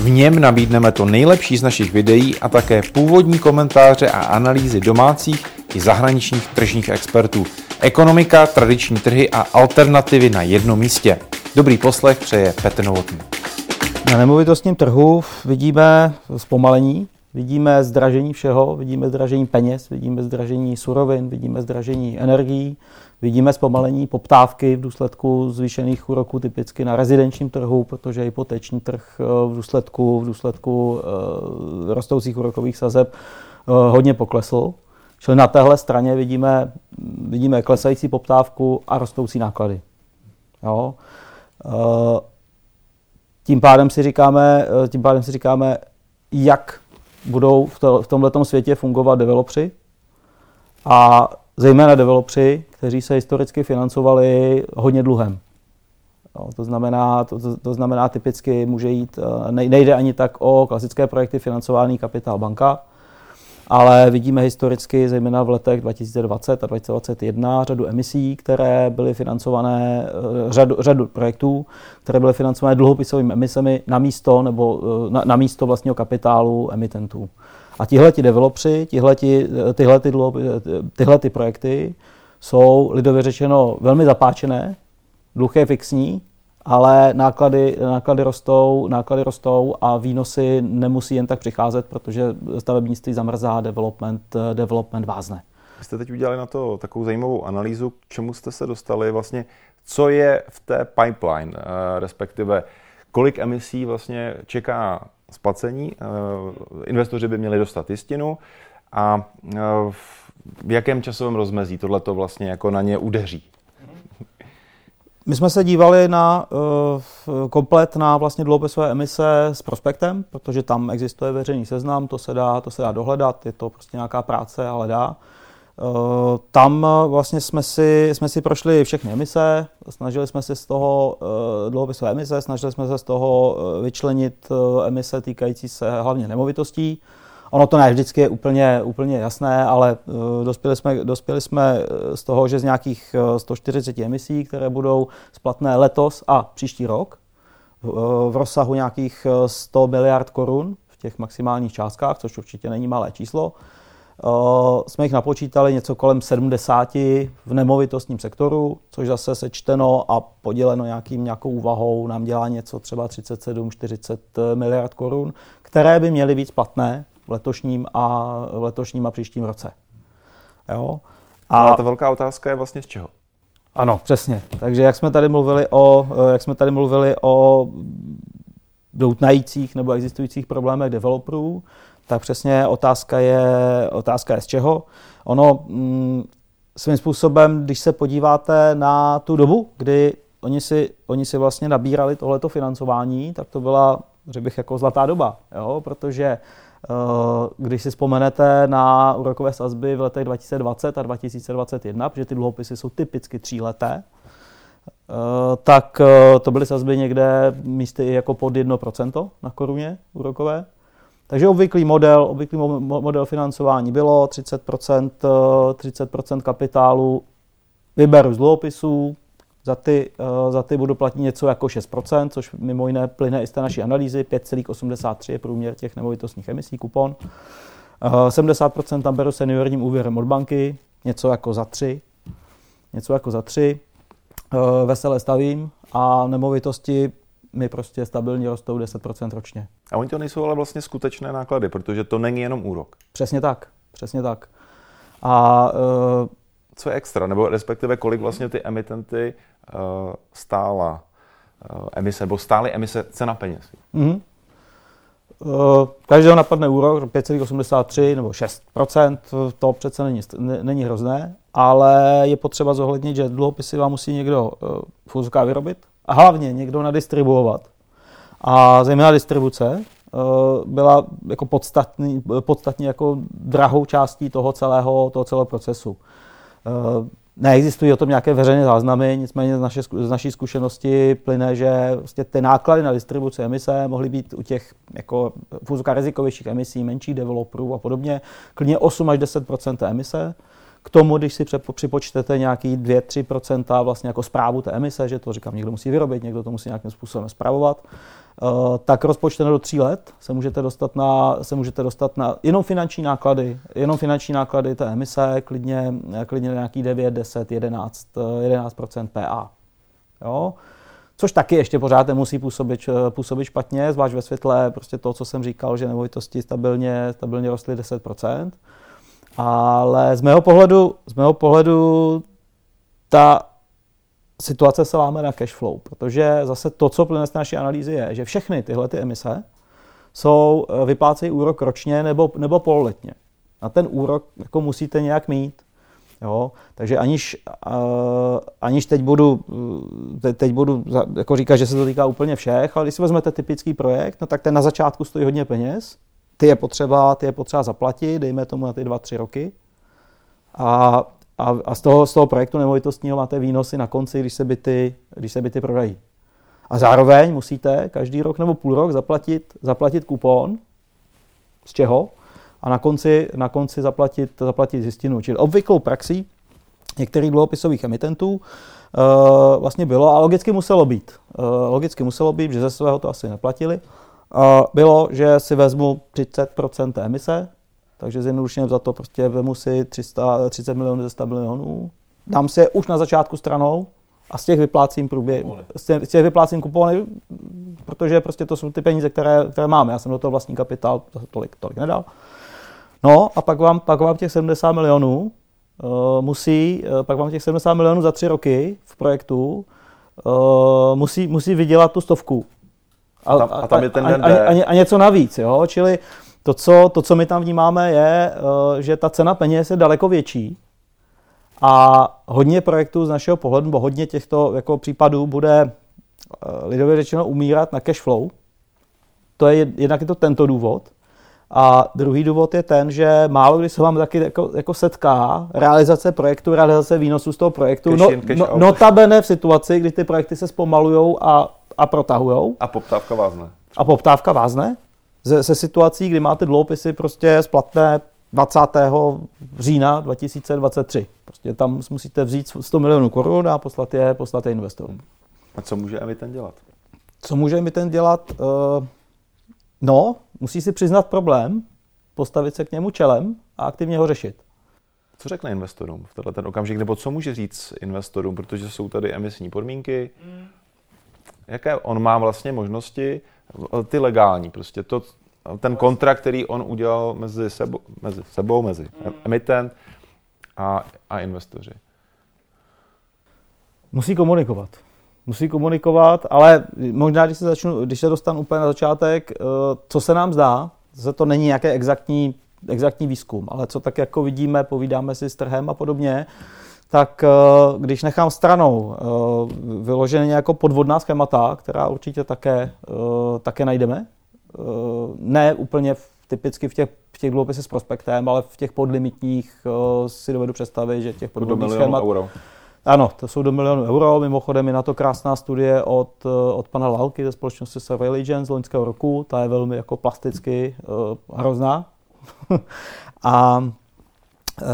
V něm nabídneme to nejlepší z našich videí a také původní komentáře a analýzy domácích i zahraničních tržních expertů. Ekonomika, tradiční trhy a alternativy na jednom místě. Dobrý poslech přeje Petr Novotný. Na nemovitostním trhu vidíme zpomalení, vidíme zdražení všeho, vidíme zdražení peněz, vidíme zdražení surovin, vidíme zdražení energií, vidíme zpomalení poptávky v důsledku zvýšených úroků typicky na rezidenčním trhu, protože hypoteční trh eh, v důsledku, v důsledku uh, rostoucích úrokových sazeb uh, hodně poklesl. Čili na téhle straně vidíme, vidíme klesající poptávku a rostoucí náklady. Jo? Tím pádem si říkáme, tím pádem si říkáme, jak budou v, to, v tomto světě fungovat developři a zejména developři, kteří se historicky financovali hodně dluhem. No, to, znamená, to, to, to znamená, typicky může jít, eh, nejde ani tak o klasické projekty financovaný kapitál banka, ale vidíme historicky, zejména v letech 2020 a 2021, řadu emisí, které byly financované, eh, řadu, řadu projektů, které byly financované dluhopisovými emisemi na místo nebo eh, na, na místo vlastního kapitálu emitentů. A tihle ti developři, tyhle, ty, tyhle ty projekty jsou lidově řečeno velmi zapáčené, dluh je fixní, ale náklady, náklady, rostou, náklady rostou a výnosy nemusí jen tak přicházet, protože stavebnictví zamrzá, development, development vázne. Vy jste teď udělali na to takovou zajímavou analýzu, k čemu jste se dostali, vlastně co je v té pipeline, eh, respektive kolik emisí vlastně čeká splacení, eh, investoři by měli dostat jistinu a eh, v jakém časovém rozmezí tohle to vlastně jako na ně udeří? My jsme se dívali na uh, komplet na vlastně dluhopisové emise s prospektem, protože tam existuje veřejný seznam, to se dá, to se dá dohledat, je to prostě nějaká práce, ale dá. Uh, tam vlastně jsme si, jsme si prošli všechny emise, snažili jsme se z toho uh, dluhopisové emise, snažili jsme se z toho vyčlenit emise týkající se hlavně nemovitostí. Ono to ne vždycky je úplně, úplně jasné, ale uh, dospěli, jsme, dospěli jsme eh, z toho, že z nějakých 140 eh, emisí, které budou splatné letos a příští rok, uh, v rozsahu nějakých 100 miliard korun v těch maximálních částkách, což určitě není malé číslo, Uh, jsme jich napočítali něco kolem 70 v nemovitostním sektoru, což zase sečteno a poděleno nějakým, nějakou úvahou nám dělá něco třeba 37-40 miliard korun, které by měly být splatné v letošním a, v letošním a příštím roce. Jo? A Ale ta velká otázka je vlastně z čeho? Ano, přesně. Takže jak jsme tady mluvili o, jak jsme tady mluvili o doutnajících nebo existujících problémech developerů, tak přesně otázka je, otázka je z čeho. Ono mm, svým způsobem, když se podíváte na tu dobu, kdy oni si, oni si vlastně nabírali tohleto financování, tak to byla, řekl bych, jako zlatá doba, jo? protože když si vzpomenete na úrokové sazby v letech 2020 a 2021, protože ty dluhopisy jsou typicky tříleté, eh, tak eh, to byly sazby někde místy jako pod 1% na koruně úrokové. Takže obvyklý model, obvyklý model financování bylo 30%, 30% kapitálu vyberu z dluhopisů, za ty, uh, za ty budu platit něco jako 6%, což mimo jiné plyne i z té naší analýzy. 5,83 je průměr těch nemovitostních emisí, kupon. Uh, 70% tam beru seniorním úvěrem od banky, něco jako za 3. Něco jako za 3. Uh, veselé stavím a nemovitosti mi prostě stabilně rostou 10% ročně. A oni to nejsou ale vlastně skutečné náklady, protože to není jenom úrok. Přesně tak, přesně tak. A uh, co je extra, nebo respektive kolik vlastně ty emitenty stála uh, emise, nebo stály emise cena peněz? Mm-hmm. Uh, každého napadne úrok 5,83 nebo 6% to přece není, není hrozné, ale je potřeba zohlednit, že dluhopisy vám musí někdo v vyrobit a hlavně někdo nadistribuovat. A zejména distribuce byla jako podstatný, podstatně jako drahou částí toho celého, toho celého procesu. Neexistují o tom nějaké veřejné záznamy, nicméně z, naše, z naší zkušenosti plyne, že vlastně ty náklady na distribuci emise mohly být u těch jako rizikovějších emisí, menších developerů a podobně, klidně 8 až 10% emise. K tomu, když si připočtete nějaký 2-3% vlastně jako zprávu té emise, že to říkám, někdo musí vyrobit, někdo to musí nějakým způsobem zpravovat, Eh, tak rozpočteno do tří let se můžete dostat na, se můžete dostat na jenom finanční náklady, jenom finanční náklady té emise, klidně, klidně nějaký 9, 10, 11, 11 PA. Jo? Což taky ještě pořád nemusí působit, eh, působit špatně, zvlášť ve světle prostě to, co jsem říkal, že nemovitosti stabilně, stabilně rostly 10 ale z mého pohledu, z mého pohledu ta situace se láme na cash flow, protože zase to, co plyne z naší analýzy, je, že všechny tyhle ty emise jsou, eh, vyplácejí úrok ročně nebo, nebo pololetně. A ten úrok jako musíte nějak mít. Jo? Takže aniž, uh, aniž teď budu, te, teď budu jako říkat, že se to týká úplně všech, ale když si vezmete typický projekt, no tak ten na začátku stojí hodně peněz, ty je potřeba, ty je potřeba zaplatit, dejme tomu na ty dva, tři roky. A a, a z, toho, z toho projektu nemovitostního máte výnosy na konci, když se byty, když se byty prodají. A zároveň musíte každý rok nebo půl rok zaplatit, zaplatit kupon, z čeho, a na konci, na konci zaplatit, zaplatit zjistinu. Čili obvyklou praxí některých dluhopisových emitentů uh, vlastně bylo, a logicky muselo být, uh, logicky muselo být, že ze svého to asi neplatili, bylo, že si vezmu 30% emise, takže zjednodušeně za to prostě vemu si 330 milionů ze 100 milionů, dám si je už na začátku stranou a z těch vyplácím průběh, z těch vyplácím kupony, protože prostě to jsou ty peníze, které, které mám. Já jsem do toho vlastní kapitál tolik, tolik nedal. No a pak vám, pak vám těch 70 milionů uh, musí, uh, pak vám těch 70 milionů za tři roky v projektu uh, musí, musí vydělat tu stovku. A, a, tam, a tam je ten a, a, a, a něco navíc, jo? čili to co, to, co my tam vnímáme, je, eh, že ta cena peněz je daleko větší a hodně projektů z našeho pohledu, nebo hodně těchto jako případů bude eh, lidově řečeno umírat na cash flow. To je jednak je to tento důvod. A druhý důvod je ten, že málo kdy se vám taky jako, jako setká realizace projektu, realizace výnosu z toho projektu. Cash no, in, cash no, notabene v situaci, kdy ty projekty se zpomalují a, a protahujou. A poptávka vázne. A poptávka vázne ze, ze situací, kdy máte dluhopisy prostě splatné 20. října 2023. Prostě tam musíte vzít 100 milionů korun a poslat je, poslat je investorům. A co může emitent dělat? Co může emitent dělat? Uh, no, musí si přiznat problém, postavit se k němu čelem a aktivně ho řešit. Co řekne investorům v tenhle ten okamžik, nebo co může říct investorům, protože jsou tady emisní podmínky, mm. Jaké on má vlastně možnosti ty legální, prostě to, ten kontrakt, který on udělal mezi sebou, mezi, sebou, mezi emitent a, a investoři. Musí komunikovat. Musí komunikovat, ale možná, když se, začnu, když se dostanu úplně na začátek, eh, co se nám zdá, že to není nějaký exaktní, exaktní výzkum, ale co tak jako vidíme, povídáme si s trhem a podobně, tak eh, když nechám stranou eh, vyloženě jako podvodná schémata, která určitě také, eh, také najdeme, ne úplně v, typicky v těch, v těch dluhopisech s prospektem, ale v těch podlimitních si dovedu představit, že těch podvodných schémat... Euro. Ano, to jsou do milionu euro. Mimochodem je na to krásná studie od, od pana Lalky ze společnosti Surveillance z loňského roku. Ta je velmi jako plasticky uh, hrozná. a uh,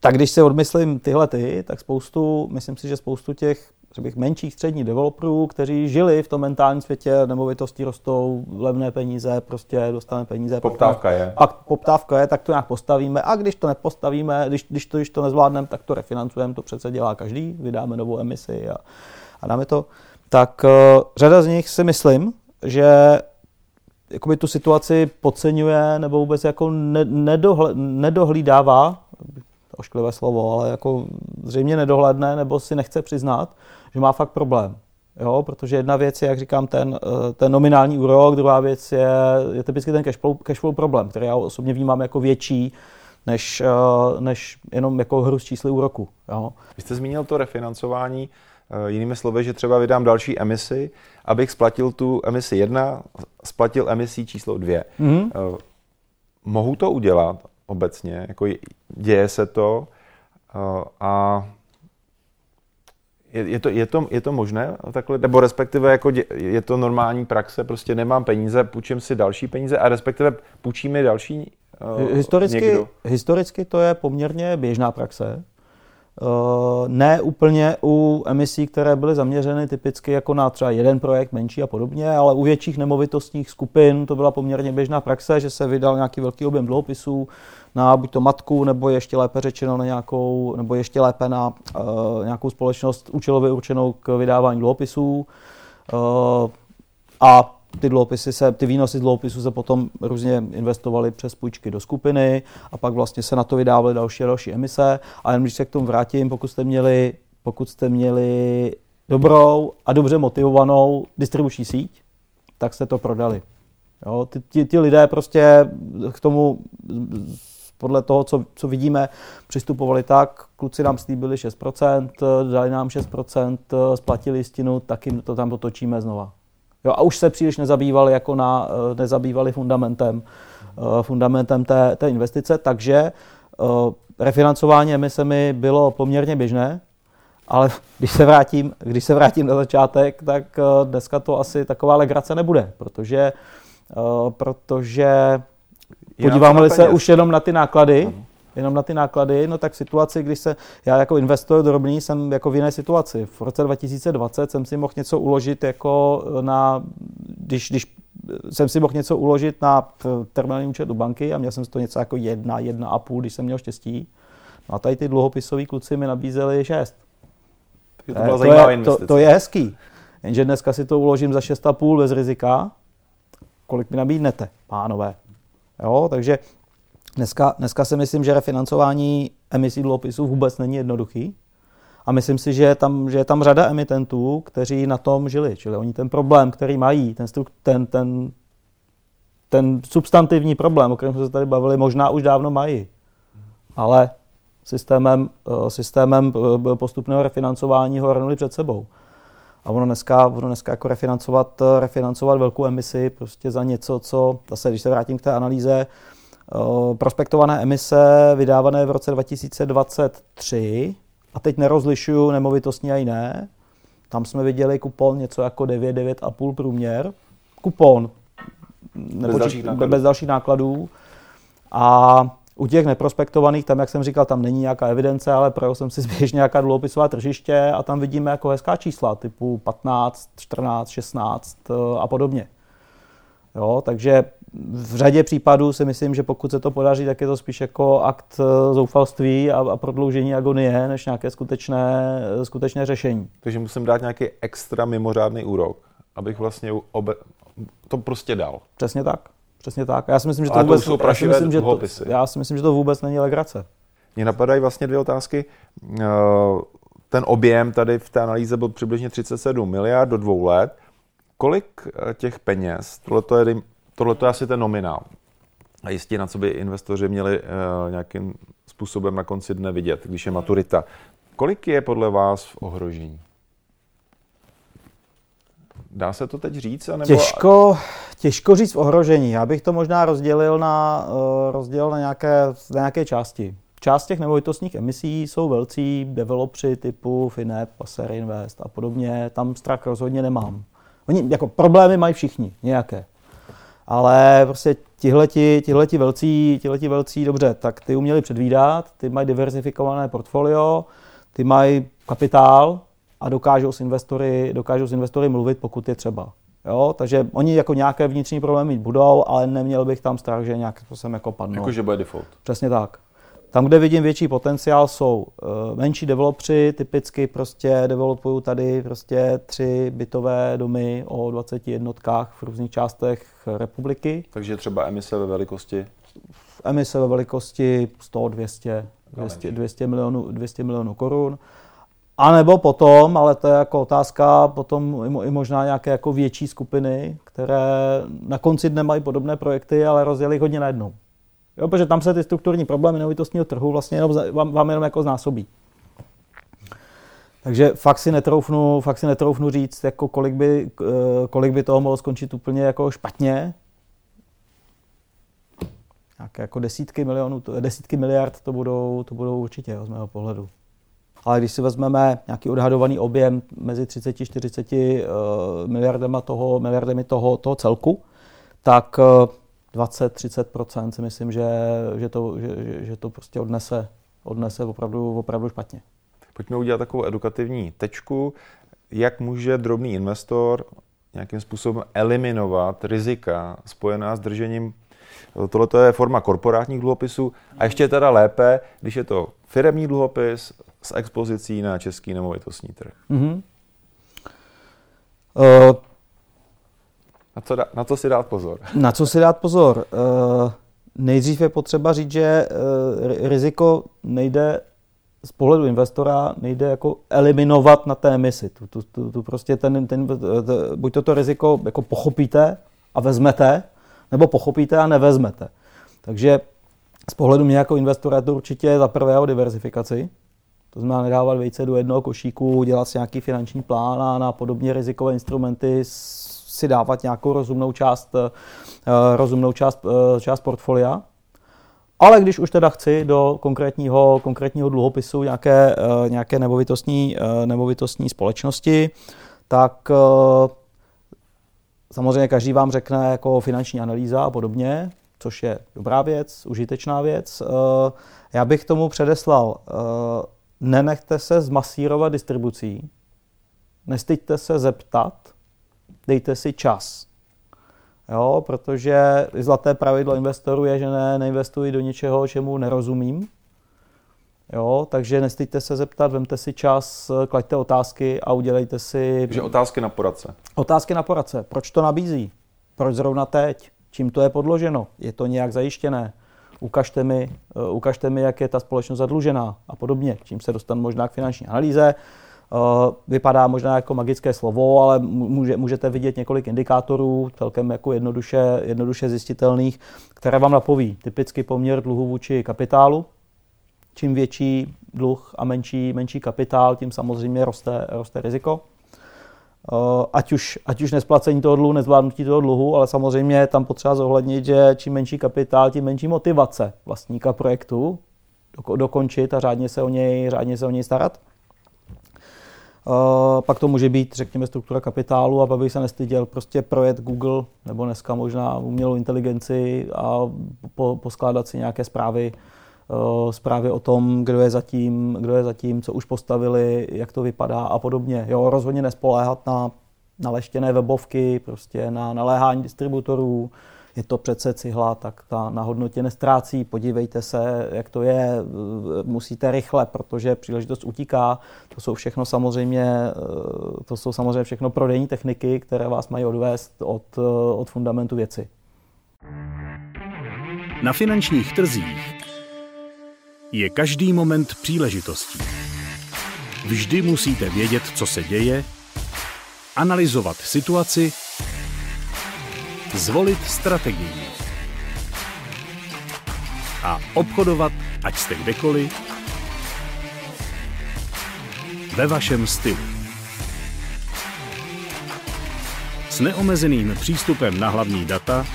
tak když si odmyslím tyhle ty, tak spoustu, myslím si, že spoustu těch bych menších středních developerů, kteří žili v tom mentálním světě, nemovitosti rostou, levné peníze, prostě dostaneme peníze. Poptávka je. Pak poptávka je, tak to nějak postavíme a když to nepostavíme, když, když to, když to nezvládneme, tak to refinancujeme, to přece dělá každý, vydáme novou emisi a, a dáme to. Tak uh, řada z nich si myslím, že jakoby tu situaci podceňuje nebo vůbec jako ne, nedohle, nedohlídává ošklivé slovo, ale jako zřejmě nedohledne nebo si nechce přiznat, že má fakt problém. Jo, protože jedna věc je, jak říkám, ten, eh, ten nominální úrok, druhá věc je, je typicky ten cashflow, cashflow problém, který já osobně vnímám jako větší, než, eh, než jenom jako hru s čísly úroku. Jo. Vy jste zmínil to refinancování. Eh, jinými slovy, že třeba vydám další emisi, abych splatil tu emisi 1, splatil emisí číslo 2. Mm-hmm. Mohu to udělat obecně, jako děje se to a je, je, to, je, to, je to možné takhle, nebo respektive jako dě, je to normální praxe, prostě nemám peníze, půjčím si další peníze a respektive půjčí mi další uh, historicky, někdo? historicky to je poměrně běžná praxe. Uh, ne úplně u emisí, které byly zaměřeny typicky jako na třeba jeden projekt menší a podobně, ale u větších nemovitostních skupin to byla poměrně běžná praxe, že se vydal nějaký velký objem dluhopisů, na buď to matku, nebo ještě lépe řečeno na nějakou, nebo ještě lépe na uh, nějakou společnost účelově určenou k vydávání dluhopisů. Uh, a ty dluhopisy se, ty výnosy z dluhopisů se potom různě investovaly přes půjčky do skupiny a pak vlastně se na to vydávaly další a další emise. A jen když se k tomu vrátím, pokud jste měli, pokud jste měli dobrou a dobře motivovanou distribuční síť, tak jste to prodali. Jo, ty, ty, ty lidé prostě k tomu podle toho, co, co vidíme, přistupovali tak, kluci nám slíbili 6%, dali nám 6%, splatili jistinu, tak jim to tam otočíme znova. Jo, a už se příliš nezabývali, jako na, nezabývali fundamentem, fundamentem té, té investice, takže refinancování emisemi bylo poměrně běžné, ale když se vrátím, když se vrátím na začátek, tak dneska to asi taková legrace nebude, protože, protože Podíváme se už jenom na ty náklady, ano. Jenom na ty náklady, no tak v situaci, když se, já jako investor drobný jsem jako v jiné situaci. V roce 2020 jsem si mohl něco uložit jako na, když, když jsem si mohl něco uložit na terminální účet u banky a měl jsem si to něco jako jedna, jedna a půl, když jsem měl štěstí. No a tady ty dluhopisoví kluci mi nabízeli šest. To, to, je, to, to je hezký. Jenže dneska si to uložím za 6,5 bez rizika. Kolik mi nabídnete, pánové? Jo? Takže dneska, dneska si myslím, že refinancování emisí dluhopisů vůbec není jednoduchý. A myslím si, že je, tam, že je tam řada emitentů, kteří na tom žili. Čili oni ten problém, který mají, ten, ten, ten, ten substantivní problém, o kterém jsme se tady bavili, možná už dávno mají. Ale systémem, eh, systémem eh, postupného refinancování ho hrnuli před sebou. A ono dneska, ono dneska jako refinancovat, refinancovat velkou emisi prostě za něco, co, zase když se vrátím k té analýze, eh, prospektované emise vydávané v roce 2023, a teď nerozlišuju nemovitostní a jiné, tam jsme viděli kupon něco jako 9, 9,5 průměr. Kupon. Bez, dalších nákladů. bez dalších nákladů. A u těch neprospektovaných, tam, jak jsem říkal, tam není nějaká evidence, ale projel jsem si zběžně nějaká dluhopisová tržiště a tam vidíme jako hezká čísla typu 15, 14, 16 a podobně. Jo, takže v řadě případů si myslím, že pokud se to podaří, tak je to spíš jako akt eh, zoufalství a, a prodloužení agonie, než nějaké skutečné, skutečné řešení. Takže musím dát nějaký extra mimořádný úrok, abych vlastně obe... to prostě dal. Přesně tak. Přesně tak. Já si myslím, že to, vůbec, to já si myslím, že to, já si myslím, že to vůbec není legrace. Mně napadají vlastně dvě otázky. Eh, ten objem tady v té analýze byl přibližně 37 miliard do dvou let. Kolik eh, těch peněz, tohle je, tohle je asi ten nominál, a jistě na co by investoři měli uh, nějakým způsobem na konci dne vidět, když je maturita. Kolik je podle vás v ohrožení? Dá se to teď říct? Anebo... Těžko, těžko říct v ohrožení. Já bych to možná rozdělil na, uh, rozdělil na, nějaké, na nějaké části. Část těch nemovitostních emisí jsou velcí developři typu Finep, Passer Invest a podobně. Tam strach rozhodně nemám. Oni jako problémy mají všichni, nějaké. Ale prostě tihleti, tihleti velcí, tihleti velcí, dobře, tak ty uměli předvídat, ty mají diversifikované portfolio, ty mají kapitál, a dokážou s investory, dokážou s investory mluvit, pokud je třeba. Jo, takže oni jako nějaké vnitřní problémy mít budou, ale neměl bych tam strach, že nějak způsobem jako padnou. Jako, že bude default. Přesně tak. Tam, kde vidím větší potenciál, jsou uh, menší developři, typicky prostě developují tady prostě tři bytové domy o 20 jednotkách v různých částech republiky. Takže třeba emise ve velikosti? Emise ve velikosti 100, 200, 200, 200 milionů, 200 milionů korun. A nebo potom, ale to je jako otázka, potom i možná nějaké jako větší skupiny, které na konci dne mají podobné projekty, ale jich hodně najednou. Jo, protože tam se ty strukturní problémy nemovitostního trhu vlastně jenom, vám, vám jenom jako znásobí. Takže fakt si netroufnu, fakt si netroufnu říct, jako kolik, by, eh, kolik by toho mohlo skončit úplně jako špatně. Nějaké jako desítky milionů, desítky miliard to budou, to budou určitě z mého pohledu. Ale když si vezmeme nějaký odhadovaný objem mezi 30-40 uh, miliardama toho, miliardami toho, toho celku, tak uh, 20-30% si myslím, že, že, to, že, že to prostě odnese, odnese opravdu, opravdu špatně. Pojďme udělat takovou edukativní tečku. Jak může drobný investor nějakým způsobem eliminovat rizika spojená s držením Tohle je forma korporátních dluhopisů a ještě teda lépe, když je to firemní dluhopis s expozicí na český nemovitostní trh. Mm-hmm. Uh, na, co na co si dát pozor? Na co si dát pozor? Uh, nejdřív je potřeba říct, že uh, riziko nejde z pohledu investora nejde jako eliminovat na té misi. Tu, tu, tu, tu prostě ten, ten, buď toto riziko jako pochopíte a vezmete, nebo pochopíte a nevezmete. Takže z pohledu mě jako investora je to určitě za prvé o diverzifikaci. To znamená nedávat vejce do jednoho košíku, dělat si nějaký finanční plán a na podobně rizikové instrumenty si dávat nějakou rozumnou část, uh, rozumnou část, uh, část portfolia. Ale když už teda chci do konkrétního, konkrétního dluhopisu nějaké, nějaké nemovitostní, nemovitostní společnosti, tak Samozřejmě každý vám řekne jako finanční analýza a podobně, což je dobrá věc, užitečná věc. Eh, já bych tomu předeslal, eh, nenechte se zmasírovat distribucí, nestyďte se zeptat, dejte si čas. Jo, protože zlaté pravidlo investorů je, že ne, neinvestuji do něčeho, čemu nerozumím. Jo, takže nestýďte se zeptat, vemte si čas, klaďte otázky a udělejte si... Takže otázky na poradce. Otázky na poradce. Proč to nabízí? Proč zrovna teď? Čím to je podloženo? Je to nějak zajištěné? Ukažte mi, uh, ukažte mi, jak je ta společnost zadlužená a podobně. Čím se dostanu možná k finanční analýze. Uh, vypadá možná jako magické slovo, ale může, můžete vidět několik indikátorů, celkem jako jednoduše, jednoduše zjistitelných, které vám napoví typicky poměr dluhu vůči kapitálu, čím větší dluh a menší, menší kapitál, tím samozřejmě roste, roste riziko. Eh, ať už, ať už nesplacení toho dluhu, nezvládnutí toho dluhu, ale samozřejmě tam potřeba zohlednit, že čím menší kapitál, tím menší motivace vlastníka projektu dokončit a řádně se o něj, řádně se o něj starat. Uh, pak to může být, řekněme, struktura kapitálu, a aby se nestyděl prostě projet Google nebo dneska možná umělou inteligenci a po, poskládat si nějaké zprávy Eh, zprávy o tom, kdo je zatím, kdo je zatím, co už postavili, jak to vypadá a podobně. Jo, rozhodně nespoléhat na naleštěné webovky, prostě na naléhání distributorů, je to přece cihla, tak ta na hodnotě nestrácí. Podívejte se, jak to je, eh, musíte rychle, protože příležitost utíká. To jsou všechno samozřejmě, eh, to jsou samozřejmě všechno prodejní techniky, které vás mají odvést od, od fundamentu věci. Na finančních trzích je každý moment příležitostí. Vždy musíte vědět, co se děje, analyzovat situaci, zvolit strategii a obchodovat, ať jste kdekoliv, ve vašem stylu. S neomezeným přístupem na hlavní data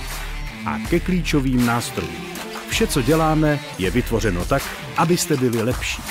a ke klíčovým nástrojům. Vše, co děláme, je vytvořeno tak, abyste byli lepší.